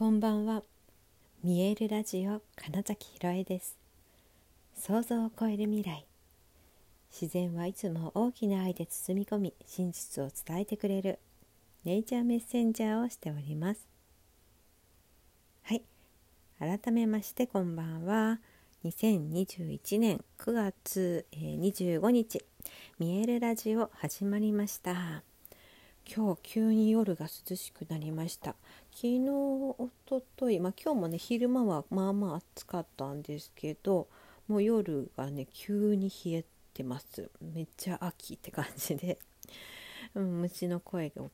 こんばんは。見えるラジオ金崎ひろえです。想像を超える未来。自然はいつも大きな愛で包み込み真実を伝えてくれるネイチャーメッセンジャーをしております。はい。改めましてこんばんは。2021年9月25日見えるラジオ始まりました。今日急に夜が涼しくなりました。昨日おととい、まあ、今日もね昼間はまあまあ暑かったんですけどもう夜がね急に冷えてます。めっちゃ秋って感じで、うん、虫の声を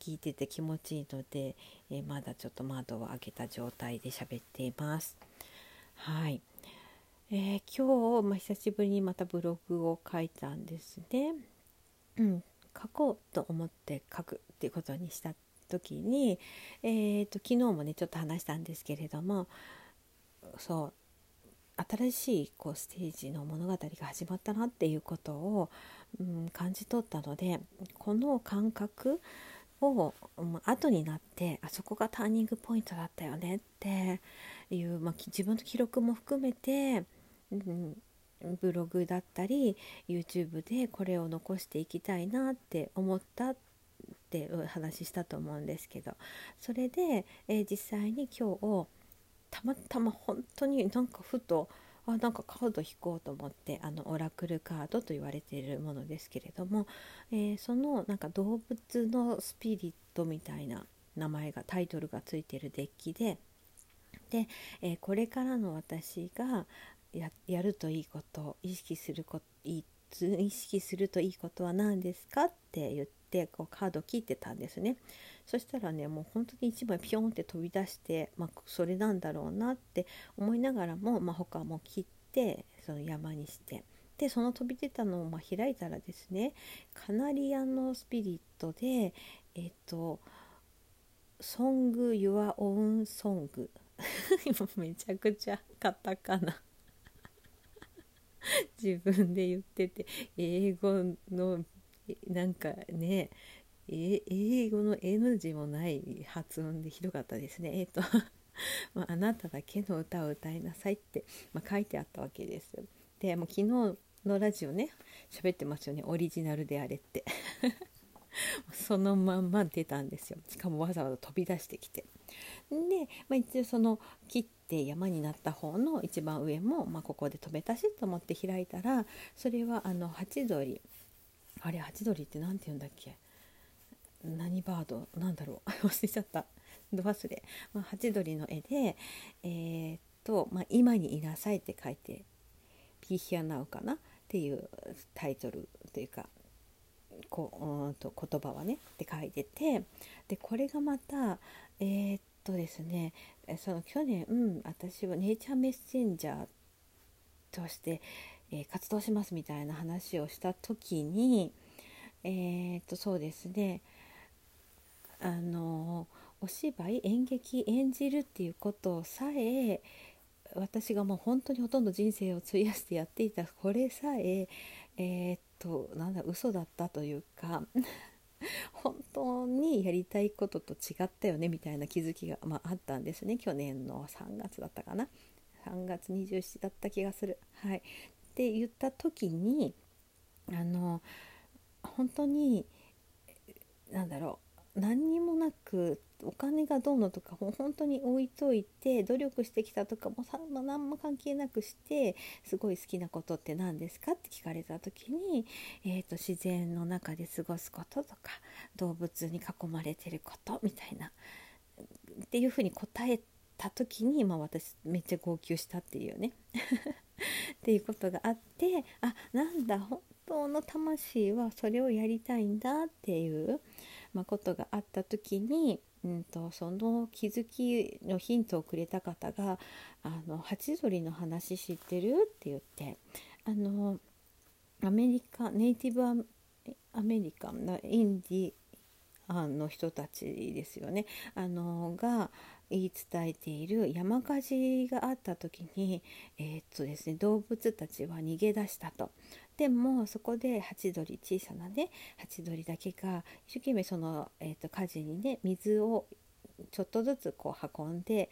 聞いてて気持ちいいので、えー、まだちょっと窓を開けた状態で喋っています。はい、えー、今日、まあ、久しぶりにまたブログを書いたんですね。うん。書こうと思って書くっていうことにした時に、えーと、昨日もねちょっと話したんですけれどもそう新しいこうステージの物語が始まったなっていうことを、うん、感じ取ったのでこの感覚を、うん、後になってあそこがターニングポイントだったよねっていう、まあ、自分の記録も含めて、うん、ブログだったり YouTube でこれを残していきたいなって思ったってお話ししたと思うんですけどそれで、えー、実際に今日たまたま本当になんかふとあなんかカード引こうと思ってあのオラクルカードと言われているものですけれども、えー、そのなんか動物のスピリットみたいな名前がタイトルがついてるデッキでで、えー、これからの私がややるといいこと意識すること意識するといいことは何ですか？って言ってこうカード切ってたんですね。そしたらねもう本当に1枚ピョンって飛び出して、まあ、それなんだろうなって思いながらも、まあ、他も切ってその山にして。でその飛び出たのをま開いたらですねカナリアのスピリットでえっ、と「ソング・ユア・オウン・ソング」今めちゃくちゃカタカナ。自分で言ってて英語のなんかね英語の N 字もない発音でひどかったですね。えっ、と まあ、あなただけの歌を歌いなさいって、まあ、書いてあったわけです。でもう昨日のラジオね喋ってますよねオリジナルであれって そのまんま出たんですよしかもわざわざ飛び出してきてで、まあ、一応その切って山になった方の一番上も、まあ、ここで飛べたしと思って開いたらそれはあのハチドリあれハチドリって何て言うんだっけ？何バード？なんだろう？忘れちゃった。ど忘れ、まあ、ハチドリの絵でえー、っと、まあ、今にいなさいって書いてピーヒアナウかな？っていうタイトルというかこうんと言葉はねって書いててでこれがまたえー、っとですねその去年、うん、私はネイチャーメッセンジャーとして、えー、活動しますみたいな話をした時にえー、っとそうですねあのお芝居演劇演じるっていうことさえ私がもう本当にほとんど人生を費やしてやっていたこれさええー、っとなんだ嘘だったというか 本当にやりたいことと違ったよねみたいな気づきが、まあ、あったんですね。去年の3月だったかな。3月27だった気がする。はい、って言った時にあの本当に何だろう。何にもなくお金がどうのとかもう本当に置いといて努力してきたとかもさ、まあ、何も関係なくしてすごい好きなことって何ですかって聞かれた時に、えーと、自然の中で過ごすこととか動物に囲まれてることみたいなっていうふうに答えた時に、まあ、私めっちゃ号泣したっていうね。っていうことがあってあなんだ本当の魂はそれをやりたいんだっていう、まあ、ことがあった時にうんと、その気づきのヒントをくれた方が「あのハチドリの話知ってる?」って言ってあのアメリカネイティブアメリカンなインディアンの人たちですよねあのが言い伝えている山火事があった時に、えー、っとですね、動物たちは逃げ出したと。でもそこでハチドリ小さなねハチドリだけが一生懸命その、えーと、火事にね水をちょっとずつこう運んで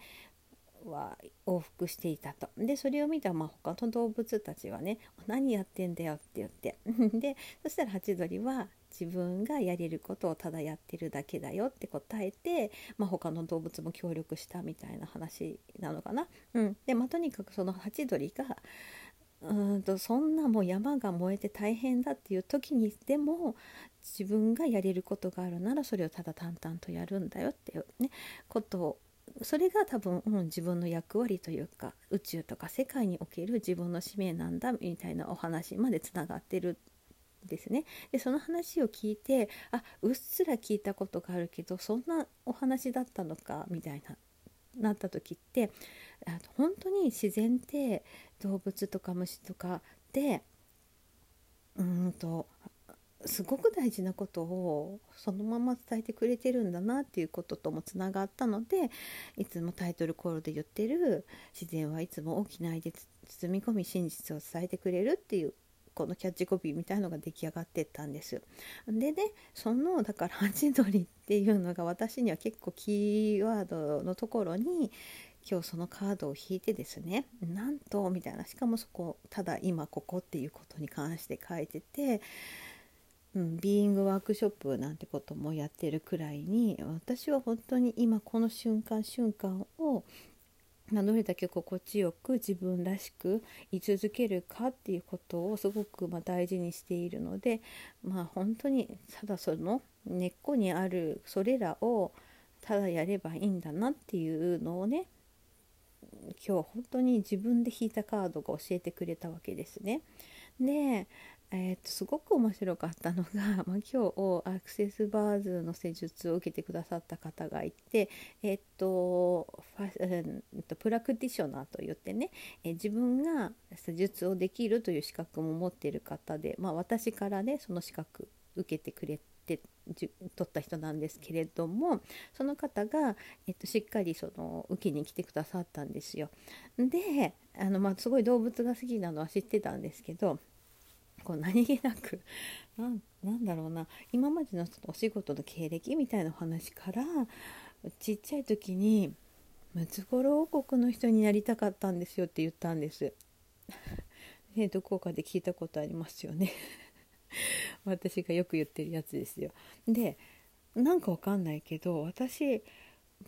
は往復していたとでそれを見たまあ他の動物たちはね「何やってんだよ」って言って でそしたらハチドリは自分がやれることをただやってるだけだよって答えて、まあ、他の動物も協力したみたいな話なのかな。うん、で、まあ、とにかくそのハチドリがうんとそんなもう山が燃えて大変だっていう時にでも自分がやれることがあるならそれをただ淡々とやるんだよっていうねことをそれが多分、うん、自分の役割というか宇宙とか世界における自分の使命なんだみたいなお話までつながってるですね。でその話を聞いてあうっすら聞いたことがあるけどそんなお話だったのかみたいななった時ってあ本当に自然って動物とか虫とかでうんとすごく大事なことをそのまま伝えてくれてるんだなっていうことともつながったのでいつもタイトルコールで言ってる「自然はいつも大きな愛で包み込み真実を伝えてくれる」っていうこのキャッチコピーみたいのが出来上がってったんです。でねそのだからハチドリっていうのが私には結構キーワードのところに今日そのカードを引いてですねなんとみたいなしかもそこただ今ここっていうことに関して書いてて、うん、ビーイングワークショップなんてこともやってるくらいに私は本当に今この瞬間瞬間をまどれだけ心地よく自分らしく居続けるかっていうことをすごくま大事にしているのでまあ本当にただその根っこにあるそれらをただやればいいんだなっていうのをね今日本当に自分で引いたカードが教えてくれたわけですね。で、えー、とすごく面白かったのが、まあ、今日アクセスバーズの施術を受けてくださった方がいて、えっ、とファ、えー、とプラクティショナーといってね、え、自分が施術をできるという資格も持っている方で、まあ、私からねその資格受けてくれて取った人なんですけれどもその方が、えっと、しっかりその受けに来てくださったんですよ。であの、まあ、すごい動物が好きなのは知ってたんですけどこう何気なく なんだろうな今までのお仕事の経歴みたいな話からちっちゃい時にムツゴロウ王国の人になりたかったんですよって言ったんです。ね、どこかで聞いたことありますよね 私がよく言ってるやつですよ。でなんかわかんないけど私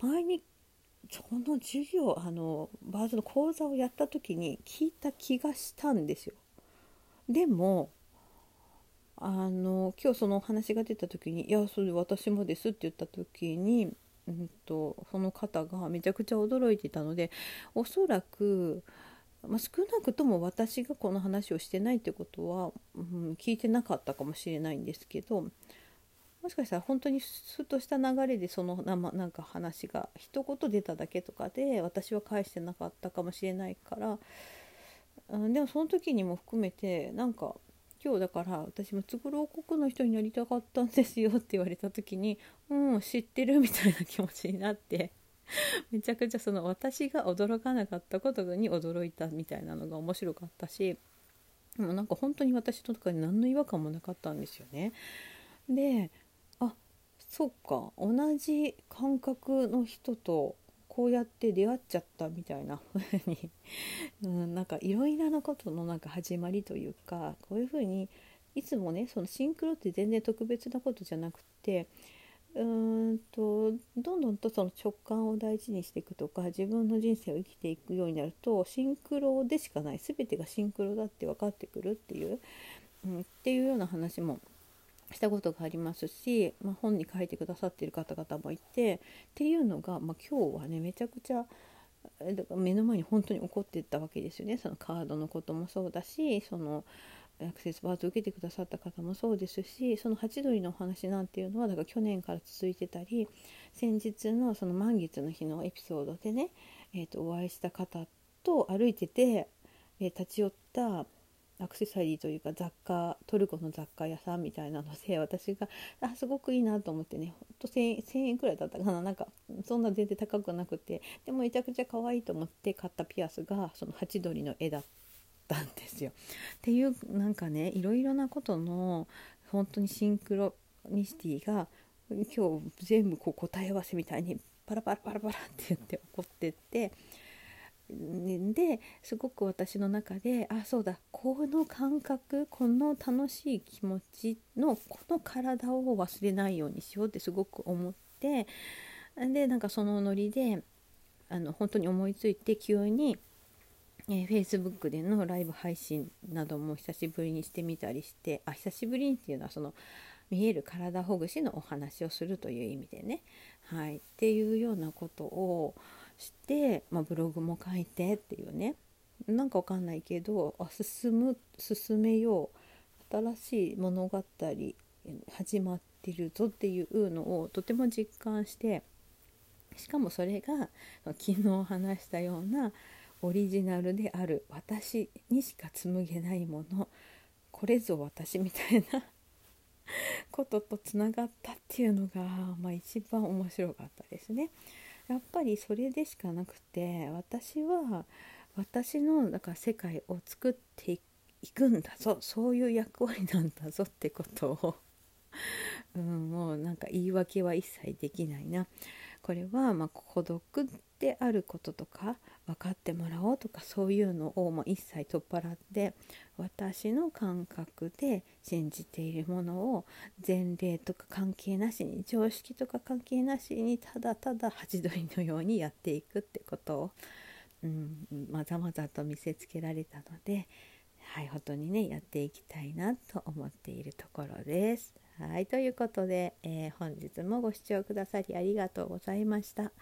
前にその授業あのバーズの講座をやった時に聞いた気がしたんですよ。でもあの今日そのお話が出た時に「いやそれ私もです」って言った時に、うんと、その方がめちゃくちゃ驚いてたのでおそらくまあ、少なくとも私がこの話をしてないってことは、うん、聞いてなかったかもしれないんですけどもしかしたら本当にふとした流れでそのな,、ま、なんか話が一言出ただけとかで私は返してなかったかもしれないから、うん、でもその時にも含めてなんか今日だから私もつぐろ王国の人になりたかったんですよって言われた時にうん知ってるみたいな気持ちになって。めちゃくちゃその私が驚かなかったことに驚いたみたいなのが面白かったしもうなんか本当に私とかに何の違和感もなかったんですよね。であそっか同じ感覚の人とこうやって出会っちゃったみたいな。風 にうん、なんかいろいろなことのなんか始まりというかこういう風にいつもねそのシンクロって全然特別なことじゃなくてうーんとどんどんとその直感を大事にしていくとか自分の人生を生きていくようになるとシンクロでしかない。全てがシンクロだって分かってくるっていう、うん、っていうような話もしたことがありますし、まあ、本に書いてくださっている方々もいてっていうのが、まあ、今日はねめちゃくちゃだから目の前に本当に起こってったわけですよね。そのカードのこともそうだしそのアクセスバーズ受けてくださった方もそうですしそのハチドリのお話なんていうのはだから去年から続いてたり先日のその満月の日のエピソードでね、えー、とお会いした方と歩いてて、えー、立ち寄ったアクセサリーというか雑貨トルコの雑貨屋さんみたいなので私があすごくいいなと思ってねほんと 1000, 1000円くらいだったかな なんかそんな全然高くなくてでもめちゃくちゃ可愛いと思って買ったピアスがそのハチドリの絵だった。んですよ。っていうなんかねいろいろなことの本当にシンクロニシティが今日全部こう答え合わせみたいにパラパラパラパラって言って怒ってってですごく私の中であそうだこの感覚この楽しい気持ちのこの体を忘れないようにしようってすごく思ってでなんかそのノリであの本当に思いついて急に、えー、Facebook でのライブ配信なども久しぶりにしてみたりしてあ久しぶりにっていうのはその見える体ほぐしのお話をするという意味でね、はい、っていうようなことをして、まあ、ブログも書いてっていうね。なんかわかんないけどあ進む進めよう。新しい物語始まってるぞっていうのをとても実感してしかもそれが昨日話したようなオリジナルである私にしか紡げないもの。これぞ私みたいなこととつながったっていうのが、まあ、一番面白かったですね。やっぱりそれでしかなくて私は私のだから世界を作っていくんだぞそういう役割なんだぞってことをうん、もうなんか言い訳は一切できないな。これはま孤独であることとか分かってもらおうとかそういうのをも一切取っ払って私の感覚で信じているものを前例とか関係なしに常識とか関係なしにただただハチドリのようにやっていくってことを、うん、まざまざと見せつけられたので、はい、本当にねやっていきたいなと思っているところです。はい、ということで、えー、本日もご視聴くださりありがとうございました。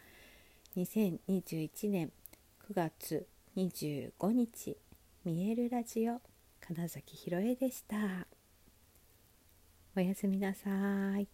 2021年9月25日、見えるラジオ、金崎ひろえでした。おやすみなさい。